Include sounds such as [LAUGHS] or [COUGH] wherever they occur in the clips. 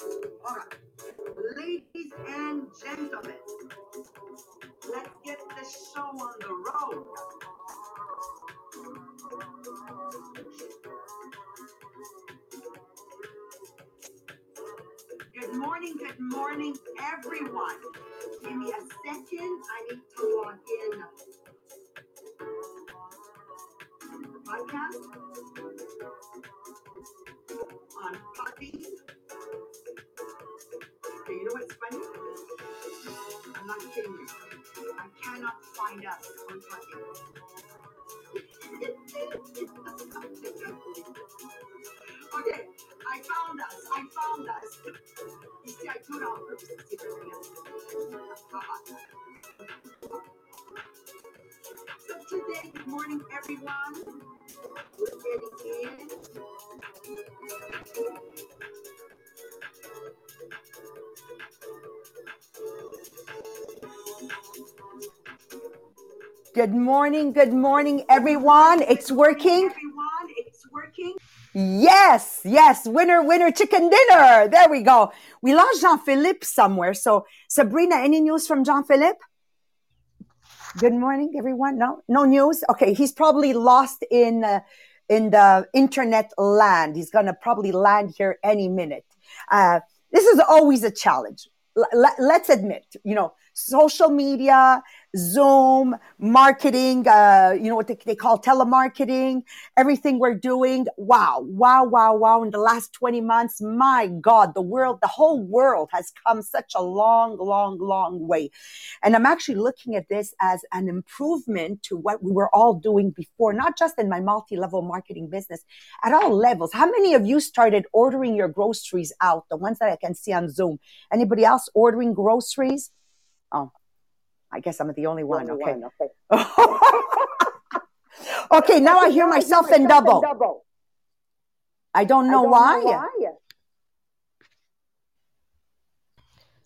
Ladies and gentlemen, let's get the show on the road. Good morning, good morning, everyone. Give me a second. I need to log in podcast on Podbean. Not you. I cannot find us okay, I found us. I found us. You see, I do it on purpose see. So today, good morning, everyone. We're getting in. Good morning, good morning, everyone. It's working. Everyone, it's working. Yes, yes, winner, winner, chicken dinner. There we go. We lost Jean Philippe somewhere. So, Sabrina, any news from Jean Philippe? Good morning, everyone. No, no news. Okay, he's probably lost in uh, in the internet land. He's gonna probably land here any minute. Uh, this is always a challenge. L- let's admit, you know, social media, Zoom, marketing, uh, you know what they, they call telemarketing, everything we're doing. Wow, wow, wow, wow. In the last 20 months, my God, the world, the whole world has come such a long, long, long way. And I'm actually looking at this as an improvement to what we were all doing before, not just in my multi-level marketing business, at all levels. How many of you started ordering your groceries out? The ones that I can see on Zoom. Anybody else ordering groceries? Oh, I guess I'm the only one. Okay. [LAUGHS] okay, now I hear myself in double. double. I don't know why.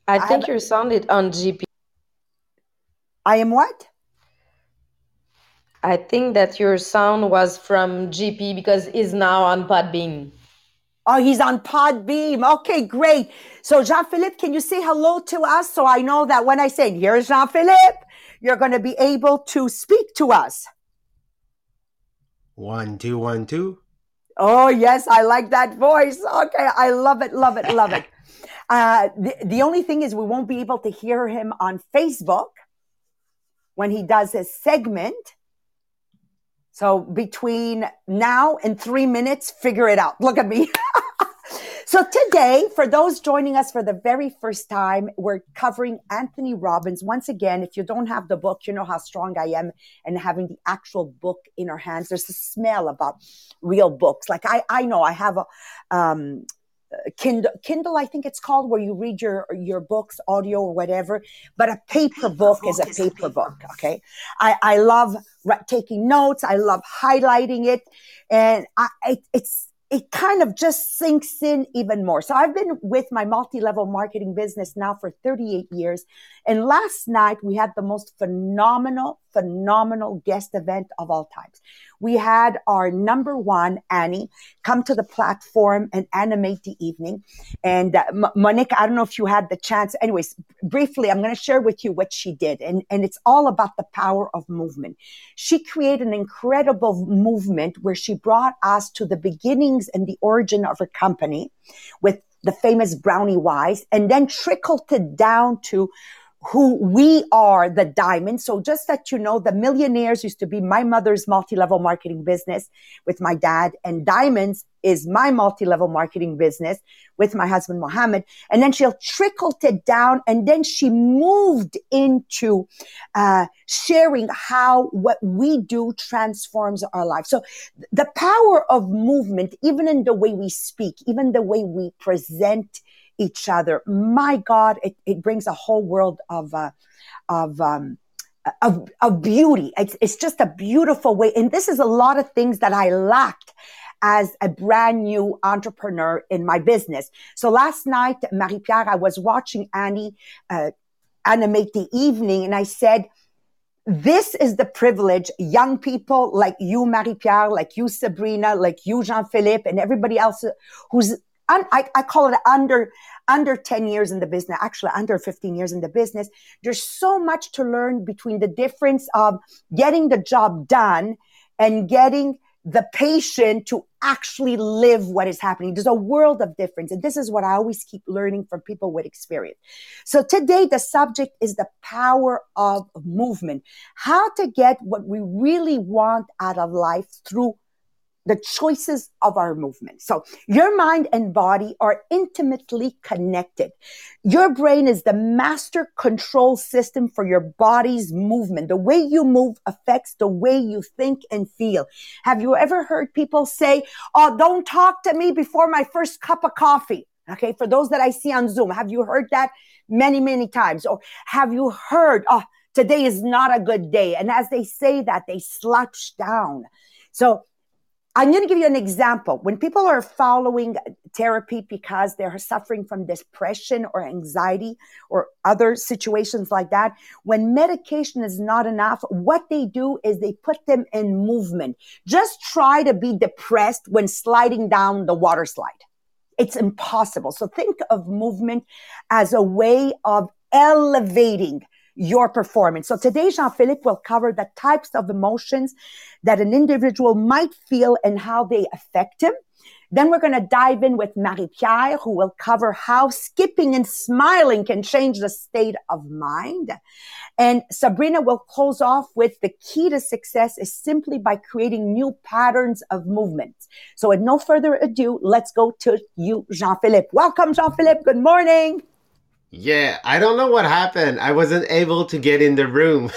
I I think have- you're sounded on GP. I am what? I think that your sound was from GP because he's now on Podbean. Oh, he's on Podbean. Okay, great. So Jean Philippe, can you say hello to us so I know that when I say here's Jean Philippe, you're going to be able to speak to us. One, two, one, two. Oh, yes, I like that voice. Okay, I love it, love it, love it. [LAUGHS] Uh, the, the only thing is, we won't be able to hear him on Facebook when he does his segment. So between now and three minutes, figure it out. Look at me. [LAUGHS] so today, for those joining us for the very first time, we're covering Anthony Robbins. Once again, if you don't have the book, you know how strong I am and having the actual book in our hands. There's a smell about real books. Like I, I know I have a, um, Kindle, Kindle, I think it's called, where you read your your books, audio or whatever. But a paper book is a paper book. Okay, I I love taking notes. I love highlighting it, and I it, it's it kind of just sinks in even more. So I've been with my multi-level marketing business now for 38 years. And last night we had the most phenomenal, phenomenal guest event of all times. We had our number one, Annie, come to the platform and animate the evening. And uh, M- Monique, I don't know if you had the chance. Anyways, briefly, I'm going to share with you what she did. And, and it's all about the power of movement. She created an incredible movement where she brought us to the beginnings and the origin of her company with the famous Brownie Wise and then trickled it down to who we are, the diamond. So just that you know, the millionaires used to be my mother's multi-level marketing business with my dad and diamonds is my multi-level marketing business with my husband, Mohammed. And then she'll trickled it down and then she moved into, uh, sharing how what we do transforms our life. So the power of movement, even in the way we speak, even the way we present each other. My God, it, it brings a whole world of, uh, of, um, of, of beauty. It's, it's just a beautiful way. And this is a lot of things that I lacked as a brand new entrepreneur in my business. So last night, Marie Pierre, I was watching Annie, uh, animate the evening and I said, this is the privilege young people like you, Marie Pierre, like you, Sabrina, like you, Jean Philippe, and everybody else who's un, I, I call it under under 10 years in the business, actually under 15 years in the business. There's so much to learn between the difference of getting the job done and getting the patient to actually live what is happening. There's a world of difference. And this is what I always keep learning from people with experience. So today, the subject is the power of movement, how to get what we really want out of life through the choices of our movement. So your mind and body are intimately connected. Your brain is the master control system for your body's movement. The way you move affects the way you think and feel. Have you ever heard people say, Oh, don't talk to me before my first cup of coffee? Okay. For those that I see on Zoom, have you heard that many, many times? Or have you heard, Oh, today is not a good day. And as they say that, they slouch down. So I'm going to give you an example. When people are following therapy because they're suffering from depression or anxiety or other situations like that, when medication is not enough, what they do is they put them in movement. Just try to be depressed when sliding down the water slide. It's impossible. So think of movement as a way of elevating your performance. So today, Jean Philippe will cover the types of emotions that an individual might feel and how they affect him. Then we're going to dive in with Marie Pierre, who will cover how skipping and smiling can change the state of mind. And Sabrina will close off with the key to success is simply by creating new patterns of movement. So with no further ado, let's go to you, Jean-Philippe. Welcome, Jean-Philippe. Good morning. Yeah, I don't know what happened. I wasn't able to get in the room.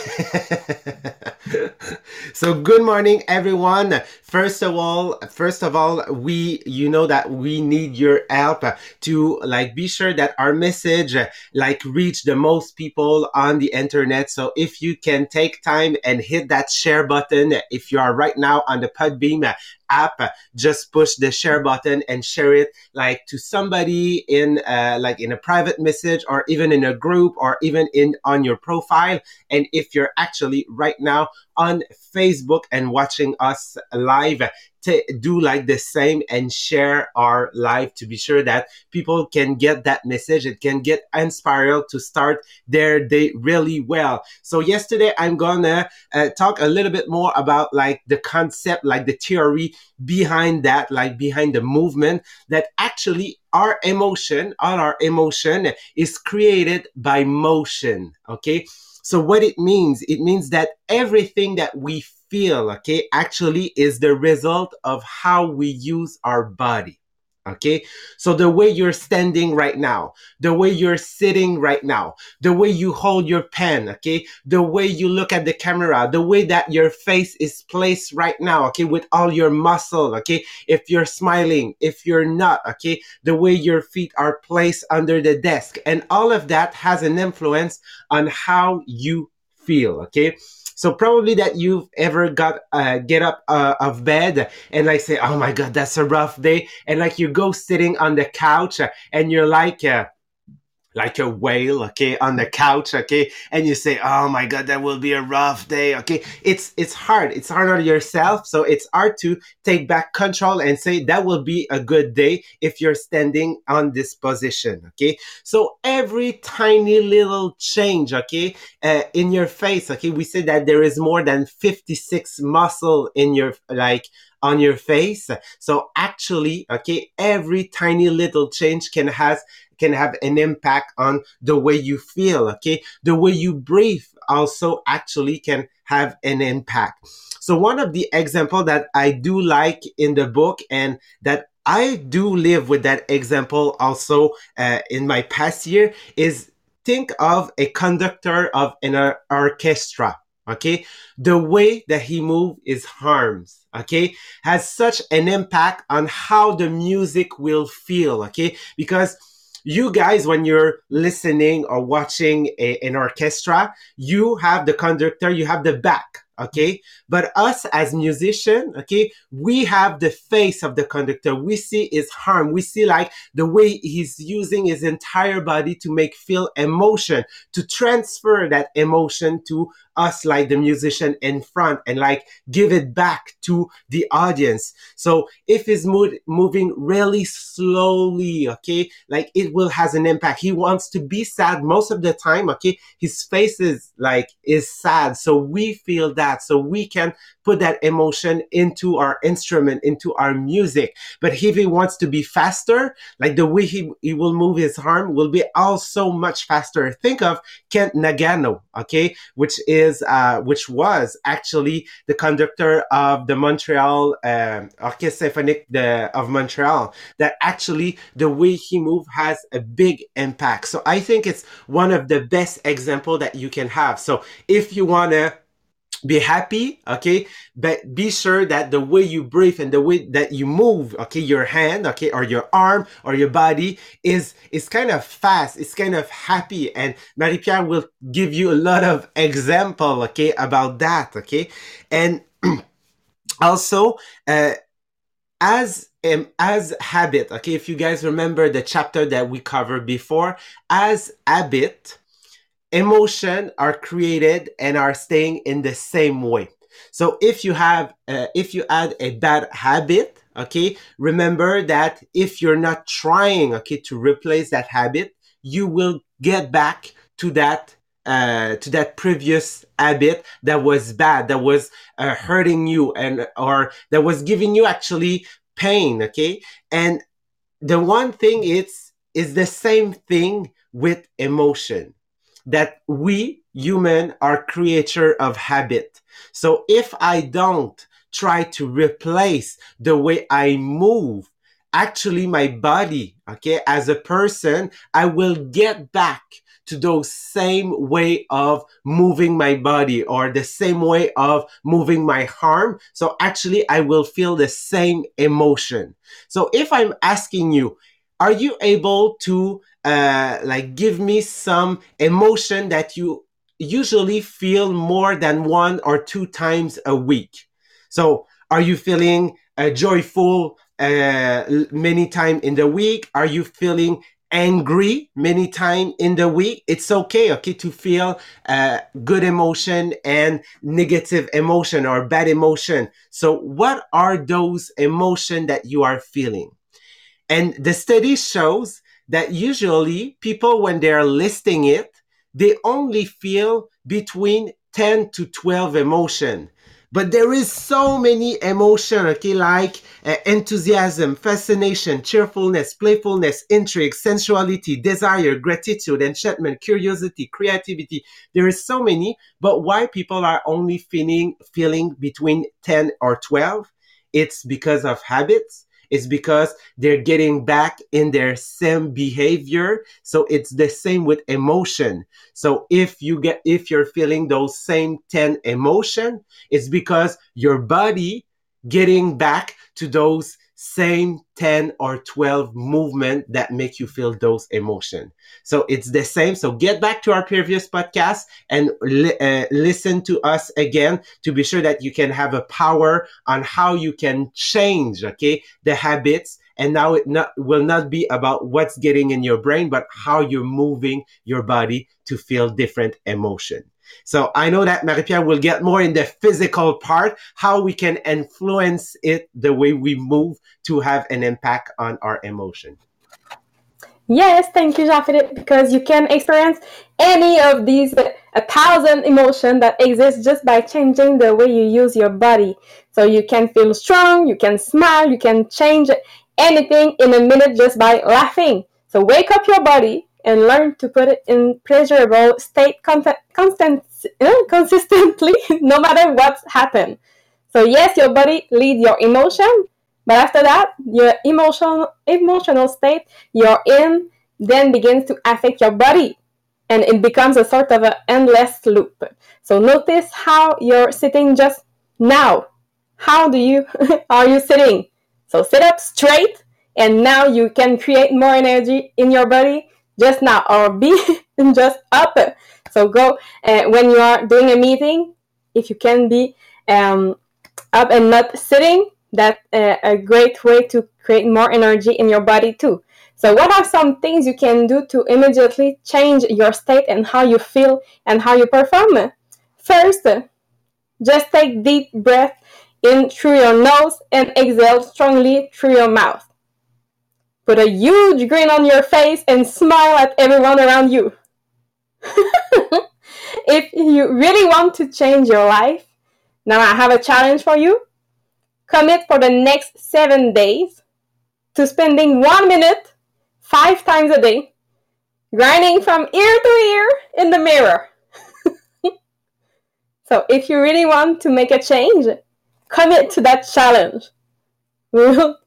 [LAUGHS] so good morning everyone. First of all, first of all, we you know that we need your help to like be sure that our message like reach the most people on the internet. So if you can take time and hit that share button if you are right now on the Podbean app, just push the share button and share it like to somebody in uh, like in a private message or even in a group or even in on your profile. And if you're actually right now on Facebook and watching us live, to do like the same and share our live to be sure that people can get that message. It can get inspired to start their day really well. So yesterday I'm gonna uh, talk a little bit more about like the concept, like the theory behind that, like behind the movement that actually our emotion, all our emotion is created by motion. Okay. So what it means, it means that everything that we feel, okay, actually is the result of how we use our body. Okay. So the way you're standing right now, the way you're sitting right now, the way you hold your pen. Okay. The way you look at the camera, the way that your face is placed right now. Okay. With all your muscle. Okay. If you're smiling, if you're not. Okay. The way your feet are placed under the desk and all of that has an influence on how you feel. Okay. So probably that you've ever got uh, get up uh, of bed and like say, "Oh my god, that's a rough day," and like you go sitting on the couch and you're like. Uh, like a whale, okay, on the couch, okay, and you say, "Oh my God, that will be a rough day," okay. It's it's hard. It's hard on yourself, so it's hard to take back control and say that will be a good day if you're standing on this position, okay. So every tiny little change, okay, uh, in your face, okay, we say that there is more than fifty six muscle in your like on your face. So actually, okay, every tiny little change can has can have an impact on the way you feel. Okay. The way you breathe also actually can have an impact. So one of the example that I do like in the book and that I do live with that example also uh, in my past year is think of a conductor of an orchestra. Okay. The way that he moves his arms. Okay. Has such an impact on how the music will feel. Okay. Because you guys, when you're listening or watching a, an orchestra, you have the conductor, you have the back. Okay? But us as musician okay we have the face of the conductor. We see his arm we see like the way he's using his entire body to make feel emotion to transfer that emotion to us like the musician in front and like give it back to the audience. So if he's mood, moving really slowly okay like it will has an impact. He wants to be sad most of the time okay? His face is like is sad. So we feel that so we can put that emotion into our instrument into our music. But if he wants to be faster like the way he, he will move his arm will be also much faster. Think of kent nagano okay? Which is uh, which was actually the conductor of the montreal um, orchestre symphonique de, of montreal that actually the way he moved has a big impact. So i think it's one of the best example that you can have. So if you want to be happy okay? But be sure that the way you breathe and the way that you move okay your hand okay or your arm or your body is is kind of fast it's kind of happy. And marie-pierre will give you a lot of example okay about that okay? And [CLEARS THROAT] also uh as um, as habit okay if you guys remember the chapter that we covered before as habit emotion are created and are staying in the same way. So if you have uh, if you add a bad habit okay remember that if you're not trying okay to replace that habit you will get back to that uh, to that previous habit that was bad that was uh, hurting you and or that was giving you actually pain okay? And the one thing is is the same thing with emotion that we human are creature of habit. So if I don't try to replace the way I move, actually my body, okay, as a person, I will get back to those same way of moving my body or the same way of moving my arm. So actually I will feel the same emotion. So if I'm asking you, are you able to uh, like give me some emotion that you usually feel more than one or two times a week? So are you feeling uh, joyful uh, many times in the week? Are you feeling angry many times in the week? It's okay okay to feel uh, good emotion and negative emotion or bad emotion. So what are those emotion that you are feeling and the study shows that usually people, when they're listing it, they only feel between 10 to 12 emotion. But there is so many emotion, okay, like uh, enthusiasm, fascination, cheerfulness, playfulness, intrigue, sensuality, desire, gratitude, enchantment, curiosity, creativity. There is so many, but why people are only feeling feeling between 10 or 12? It's because of habits it's because they're getting back in their same behavior. So it's the same with emotion. So if you get, if you're feeling those same 10 emotion, it's because your body getting back to those same 10 or 12 movement that make you feel those emotion. So it's the same. So get back to our previous podcast and li- uh, listen to us again to be sure that you can have a power on how you can change okay the habits. And now it not, will not be about what's getting in your brain but how you're moving your body to feel different emotion so I know that Marie-Pierre will get more in the physical part, how we can influence it the way we move to have an impact on our emotion. Yes, thank you, Jean-Philippe, because you can experience any of these uh, a thousand emotions that exist just by changing the way you use your body. So you can feel strong, you can smile, you can change anything in a minute just by laughing. So wake up your body and learn to put it in pleasurable state constant, constant, uh, consistently, [LAUGHS] no matter what's happened. So yes, your body leads your emotion, but after that, your emotional emotional state you're in then begins to affect your body, and it becomes a sort of an endless loop. So notice how you're sitting just now. How do you [LAUGHS] are you sitting? So sit up straight, and now you can create more energy in your body just now or be [LAUGHS] just up. So go uh, when you are doing a meeting. if you can be um, up and not sitting, that's uh, a great way to create more energy in your body too. So, what are some things you can do to immediately change your state and how you feel and how you perform? First, just take deep breath in through your nose and exhale strongly through your mouth. Put a huge grin on your face and smile at everyone around you. [LAUGHS] if you really want to change your life, now I have a challenge for you. Commit for the next seven days to spending one minute five times a day grinding from ear to ear in the mirror. [LAUGHS] so if you really want to make a change, commit to that challenge.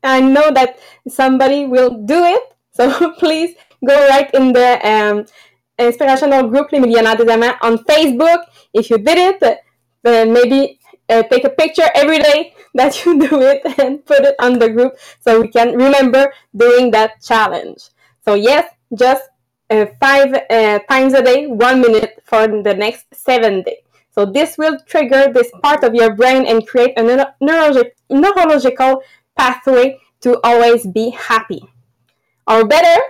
I know that somebody will do it, so [LAUGHS] please go right in the um, inspirational group Les Millionnaires des Diamants on Facebook. If you did it, then maybe uh, take a picture every day [LAUGHS] that you do it and put it on the group so we can remember doing that challenge. So yes, just uh, five uh, times a day, one minute for the next seven days. So this will trigger this part of your brain and create a neuro- neurologic- neurological pathway to always be happy. Or better,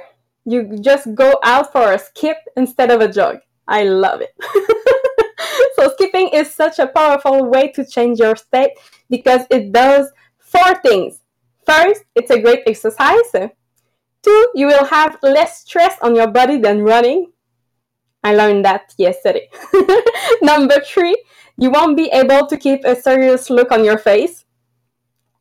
you just go out for a skip instead of a jog. I love it. [LAUGHS] so skipping is such a powerful way to change your state because it does four things. First, it's a great exercise. Two, you will have less stress on your body than running. I learned that yesterday. [LAUGHS] Number three, you won't be able to keep a serious look on your face.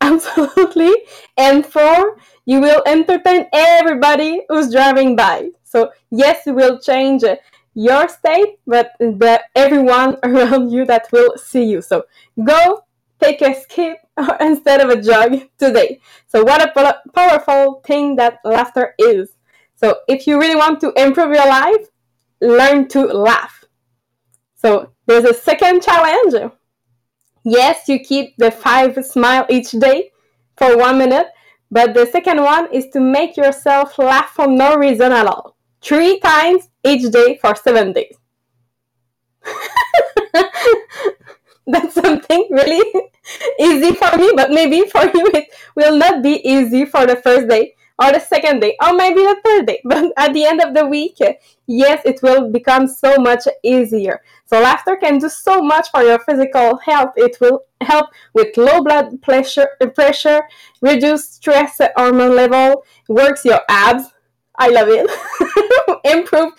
[LAUGHS] Absolutely. And four, you will entertain everybody who's driving by. So, yes, it will change uh, your state, but the everyone [LAUGHS] around you that will see you. So, go take a skip [LAUGHS] instead of a jog today. So, what a powerful thing that laughter is. So, if you really want to improve your life, learn to laugh. So, there's a second challenge. Yes, you keep the five smile each day for one minute, but the second one is to make yourself laugh for no reason at all. Three times each day for seven days. [LAUGHS] That's something really [LAUGHS] easy for me, but maybe for you it will not be easy for the first day or the second day or maybe the third day. [LAUGHS] But at the end of the week, yes, it will become so much easier. So laughter can do so much for your physical health. It will help with low blood pressure, pressure reduce stress hormone level, works your abs. I love it. [LAUGHS] Improve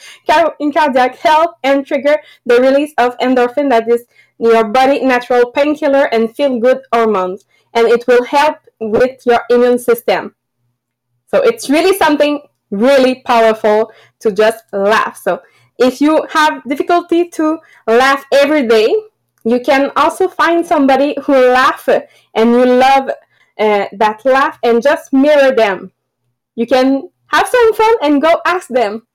in cardiac health and trigger the release of endorphin that is your body natural painkiller and feel good hormones. And it will help with your immune system. So it's really something really powerful to just laugh. So if you have difficulty to laugh every day, you can also find somebody who laugh and you love uh, that laugh and just mirror them. You can have some fun and go ask them,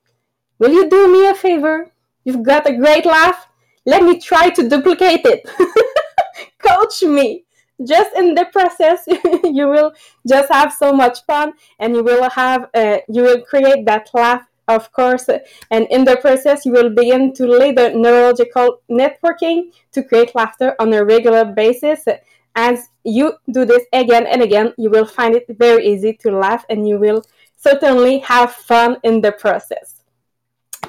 Will you do me a favor? You've got a great laugh. Let me try to duplicate it. [LAUGHS] Coach me just in the process [LAUGHS] you will just have so much fun and you will have uh, you will create that laugh of course. And in the process you will begin to lay the neurological networking to create laughter on a regular basis. As you do this again and again you will find it very easy to laugh and you will certainly have fun in the process.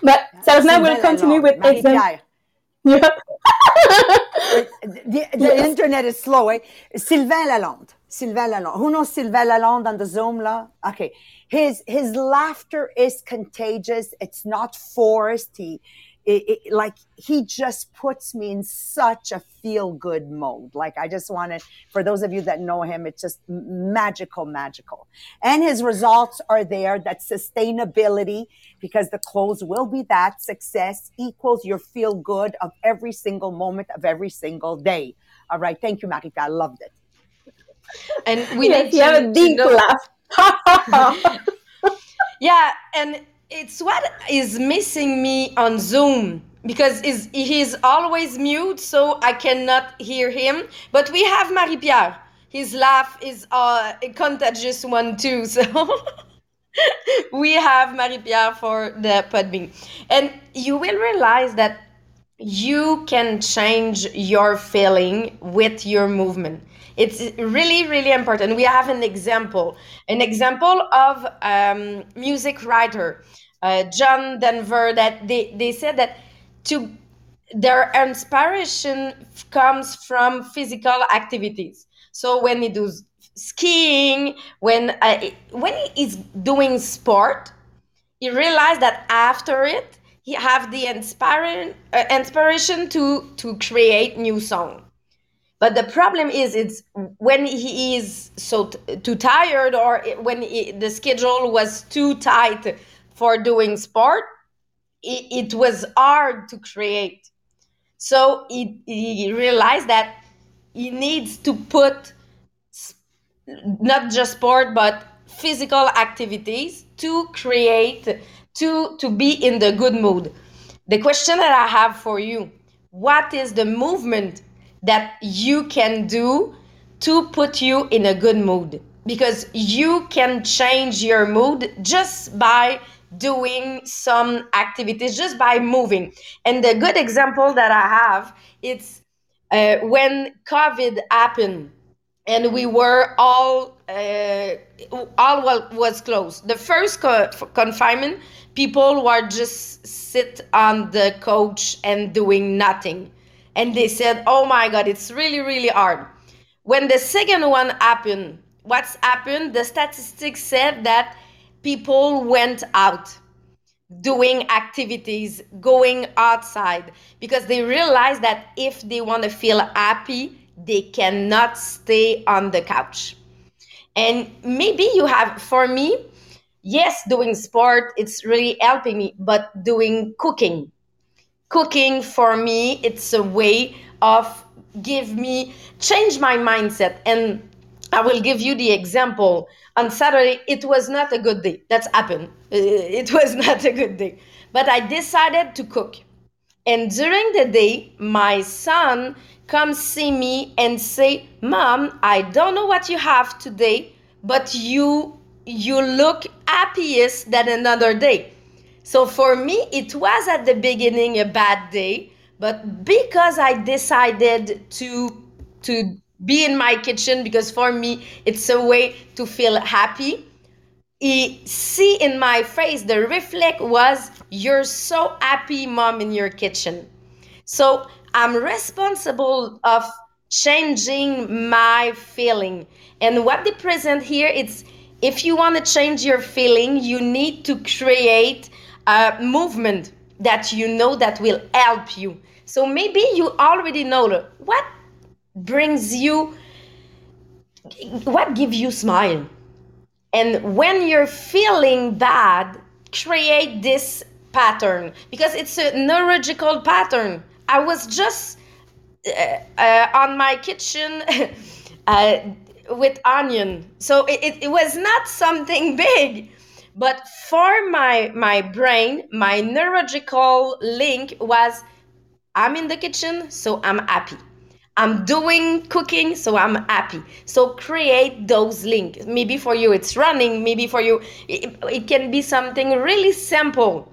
But Selena will continue with example [LAUGHS] yeah. [LAUGHS] the, the yes. internet is slow. Eh? Sylvain Lalonde. Sylvain Lalonde. Who knows Sylvain Lalonde on the Zoom la? Okay. His his laughter is contagious. It's not forced. He it, it, like he just puts me in such a feel good mode. Like I just want to, for those of you that know him, it's just magical, magical. And his results are there. That sustainability, because the close will be that success equals your feel good of every single moment of every single day. All right. Thank you, Marika. I loved it. And we yes, need have a deep laugh. [LAUGHS] [LAUGHS] yeah. And it's what is missing me on Zoom because he's always mute, so I cannot hear him. But we have Marie Pierre. His laugh is uh, a contagious one too. [LAUGHS] So we have Marie Pierre for the Podbean, and you will realize that you can change your feeling with your movement. It's really really important. We have an example an example of um, music writer uh, john denver that they, they said that to their inspiration comes from physical activities. So when he does skiing when uh, when he is doing sport he realized that after it have the inspiring uh, inspiration to to create new song. But the problem is it's when he is so t- too tired or when he, the schedule was too tight for doing sport it, it was hard to create. So he, he realized that he needs to put not just sport but physical activities to create to to be in the good mood. The question that i have for you what is the movement that you can do to put you in a good mood? Because you can change your mood just by doing some activities just by moving. And the good example that i have it's uh, when covid happened and we were all uh, all was closed. The first co- confinement people were just sit on the couch and doing nothing. And they said oh my god it's really really hard. When the second one happened what's happened? The statistics said that people went out doing activities going outside because they realized that if they want to feel happy they cannot stay on the couch. And maybe you have for me yes doing sport it's really helping me but doing cooking. Cooking for me it's a way of give me change my mindset. And i will give you the example. On saturday it was not a good day. That's happened. Uh, it [LAUGHS] was not a good day. But i decided to cook. And during the day my son comes see me and say mom i don't know what you have today but you you look happiest than another day so for me, it was at the beginning a bad day, but because I decided to to be in my kitchen because for me it's a way to feel happy. He see in my face the reflect was you're so happy mom in your kitchen. So I'm responsible of changing my feeling. And what they present here it's if you want to change your feeling, you need to create a movement that you know that will help you. So maybe you already know what brings you what gives you smile. And when you're feeling bad, create this pattern because it's a neurological pattern. I was just uh, uh, on my kitchen [LAUGHS] uh, with onion. So it, it, it was not something [LAUGHS] big but for my my brain my neurological link was i'm in the kitchen so i'm happy. I'm doing cooking so i'm happy. So create those links maybe for you it's running maybe for you it, it can be something really simple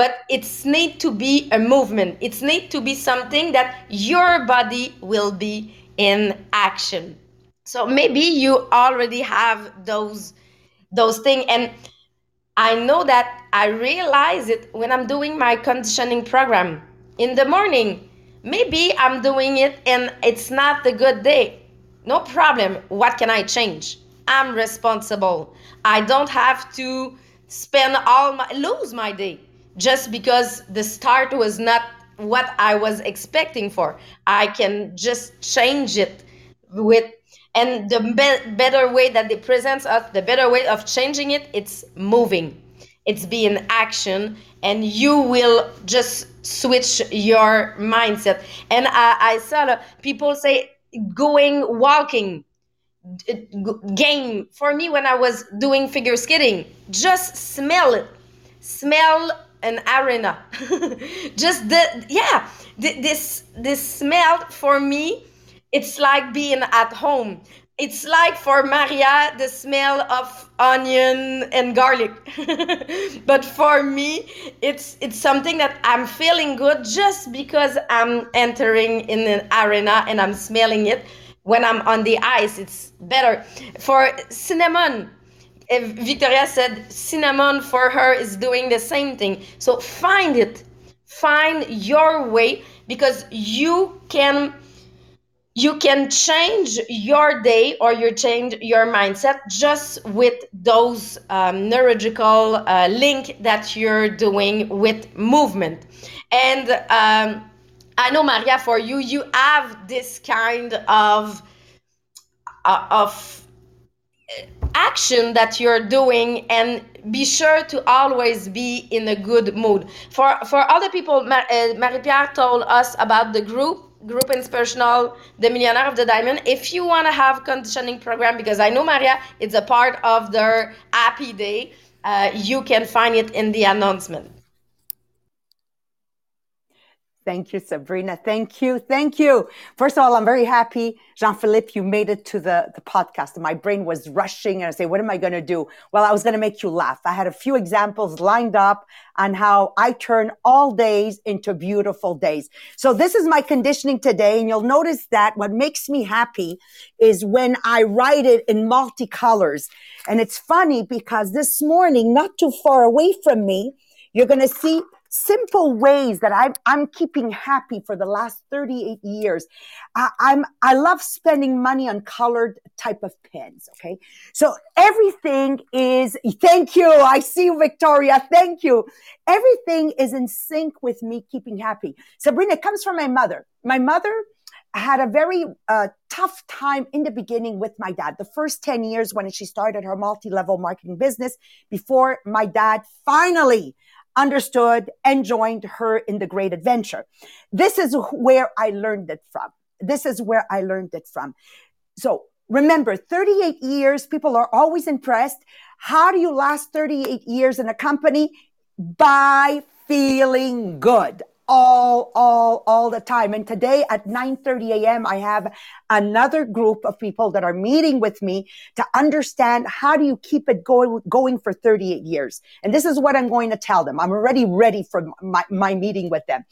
but it's need to be a movement it's need to be something that your body will be in action so maybe you already have those those things and I know that I realize it when I'm doing my conditioning program in the morning. Maybe I'm doing it and it's not a good day. No problem. What can I change? I'm responsible. I don't have to spend all my lose my day just because the start was not what I was expecting for. I can just change it with and the be- better way that they present us the better way of changing it it's moving. It's being action and you will just switch your mindset. And i, I saw people say going walking game. For me when i was doing figure skating just smell it. Smell an arena [LAUGHS] just the yeah this this smell for me it's like being at home it's like for Maria the smell of onion and garlic. [LAUGHS] but for me, it's it's something that I'm feeling good just because I'm entering in an arena and I'm smelling it. When I'm on the ice, it's better. For cinnamon, Victoria said cinnamon for her is doing the same thing. So find it. Find your way because you can you can change your day or you change your mindset just with those um, neurological uh, link that you're doing with movement and um, i know maria for you you have this kind of uh, of action that you're doing and be sure to always be in a good mood. For for other people uh, marie-pierre told us about the group group inspirational the millionaire of the diamond. If you want to have conditioning program because i know maria it's a part of their happy day uh, you can find it in the announcement Thank you, Sabrina. Thank you. Thank you. First of all, I'm very happy, Jean Philippe, you made it to the, the podcast. My brain was rushing and I say, what am I going to do? Well, I was going to make you laugh. I had a few examples lined up on how I turn all days into beautiful days. So this is my conditioning today. And you'll notice that what makes me happy is when I write it in multicolors. And it's funny because this morning, not too far away from me, you're going to see simple ways that I'm, I'm keeping happy for the last 38 years. I, I'm, I love spending money on colored type of pens. Okay. So everything is, thank you. I see you, Victoria. Thank you. Everything is in sync with me keeping happy. Sabrina comes from my mother. My mother, had a very uh, tough time in the beginning with my dad. The first 10 years when she started her multi-level marketing business before my dad finally understood and joined her in the great adventure. This is where I learned it from. This is where I learned it from. So remember, 38 years, people are always impressed. How do you last 38 years in a company? By feeling good all, all, all the time. And today at 9:30 a.m., I have another group of people that are meeting with me to understand how do you keep it going, going for 38 years. And this is what I'm going to tell them. I'm already ready for my, my meeting with them.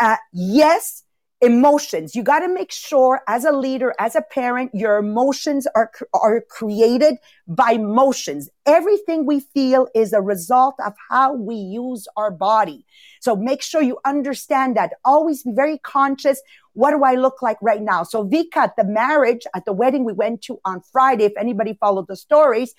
Uh, yes, emotions. You got to make sure as a leader, as a parent, your emotions are, are created by emotions. Everything we feel is a result of how we use our body. So make sure you understand that. Always be very conscious. What do I look like right now? So Vika at the marriage, at the wedding we went to on Friday, if anybody followed the stories,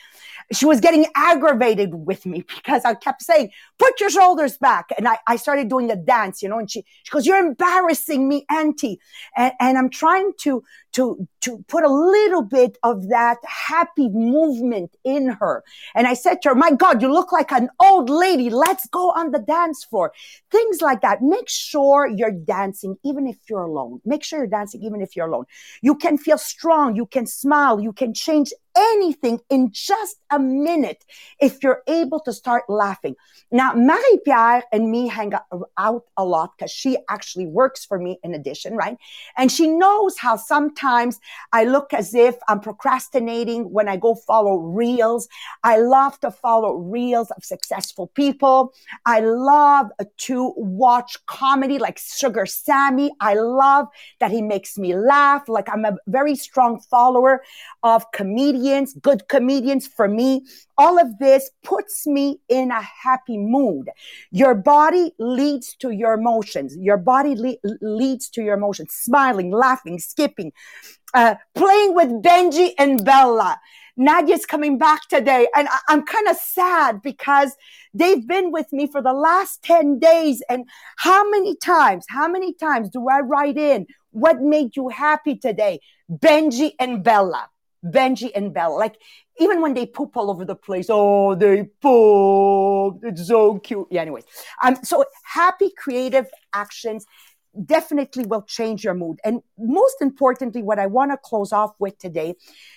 she was getting aggravated with me [LAUGHS] because I kept saying, put your shoulders back. And I, I started doing a dance, you know, and she, she goes, you're embarrassing me, auntie. And, and I'm trying to, to, to put a little bit of that happy movement in her. And I said to her, my God, you look like an old lady. Let's go on the dance floor. Things like that. Make sure you're dancing, even if you're alone. Make sure you're dancing, even if you're alone. You can feel strong. You can smile. You can change anything in just a minute if you're able to start laughing. Now, Marie Pierre and me hang out a lot because she actually works for me in addition, right? And she knows how sometimes I look as if I'm procrastinating when I go follow reels. I love to follow reels of successful people. I love to watch comedy like Sugar Sammy. I love that he makes me laugh. Like I'm a very strong follower of comedians, good comedians for me. All of this puts me in a happy mood. Your body leads to your emotions. Your body le- leads to your emotions. Smiling, laughing, skipping, uh, playing with Benji and Bella. Nadia's coming back today and I- I'm kind of sad because they've been with me for the last 10 days. And how many times, how many times do I write in? What made you happy today? Benji and Bella. Benji and Bella. Like even when they poop all over the place, oh, they poop. It's so cute. Yeah, anyways. Um, so happy creative actions definitely will change your mood. And most importantly, what I want to close off with today,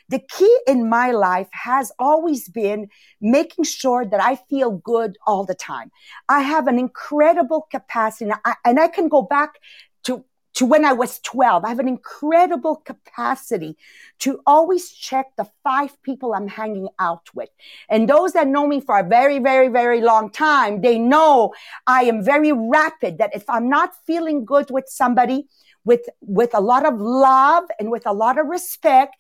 the key in my life has always been making sure that I feel good all the time. I have an incredible capacity and I, and I can go back to to when I was 12. I have an incredible capacity to always check the five people I'm hanging out with. And those that know me for a very, very, very long time, they know I am very rapid that if I'm not feeling good with somebody, with, with a lot of love and with a lot of respect,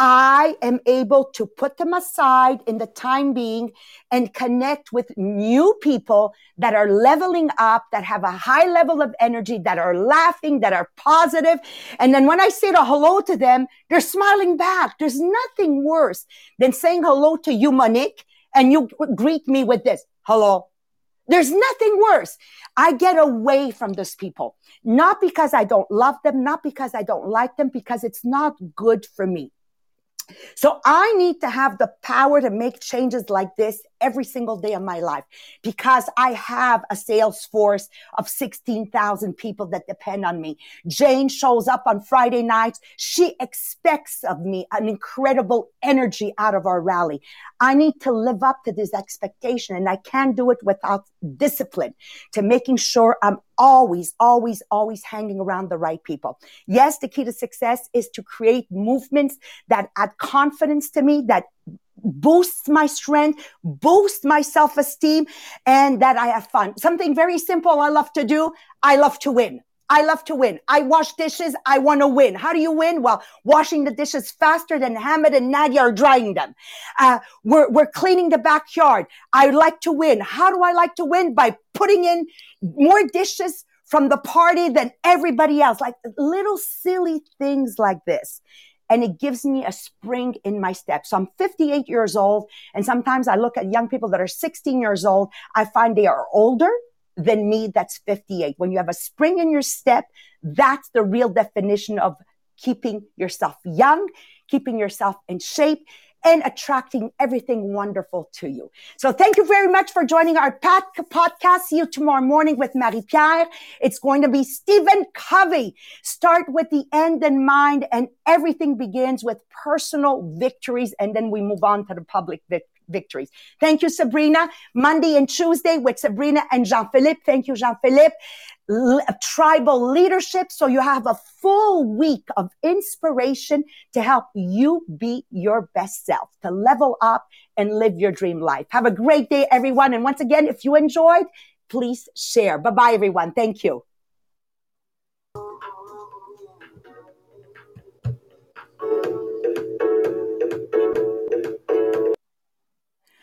I am able to put them aside in the time being and connect with new people that are leveling up, that have a high level of energy, that are laughing, that are positive. And then when I say the hello to them, they're smiling back. There's nothing worse than saying hello to you, Monique, and you greet me with this. Hello. There's nothing worse. I get away from those people, not because I don't love them, not because I don't like them, because it's not good for me. So I need to have the power to make changes like this every single day of my life because I have a sales force of 16,000 people that depend on me. Jane shows up on Friday nights. She expects of me an incredible energy out of our rally. I need to live up to this expectation and I can't do it without discipline to making sure I'm always, always, always hanging around the right people. Yes, the key to success is to create movements that add confidence to me, that boosts my strength, boost my self-esteem, and that I have fun. Something very simple I love to do. I love to win. I love to win. I wash dishes. I want to win. How do you win? Well, washing the dishes faster than Hamid and Nadia are drying them. Uh, we're, we're cleaning the backyard. I like to win. How do I like to win? By putting in more dishes from the party than everybody else. Like little silly things like this and it gives me a spring in my step. So I'm 58 years old. And sometimes I look at young people that are 16 years old. I find they are older than me that's 58. When you have a spring in your step, that's the real definition of keeping yourself young, keeping yourself in shape and attracting everything wonderful to you. So thank you very much for joining our podcast. See you tomorrow morning with Marie-Pierre. It's going to be Stephen Covey. Start with the end in mind and everything begins with personal victories. And then we move on to the public victories victories. Thank you, Sabrina. Monday and Tuesday with Sabrina and Jean-Philippe. Thank you, Jean-Philippe uh, tribal leadership. So you have a full week of inspiration to help you be your best self, to level up and live your dream life. Have a great day, everyone. And once again, if you enjoyed, please share. Bye bye, everyone. Thank you.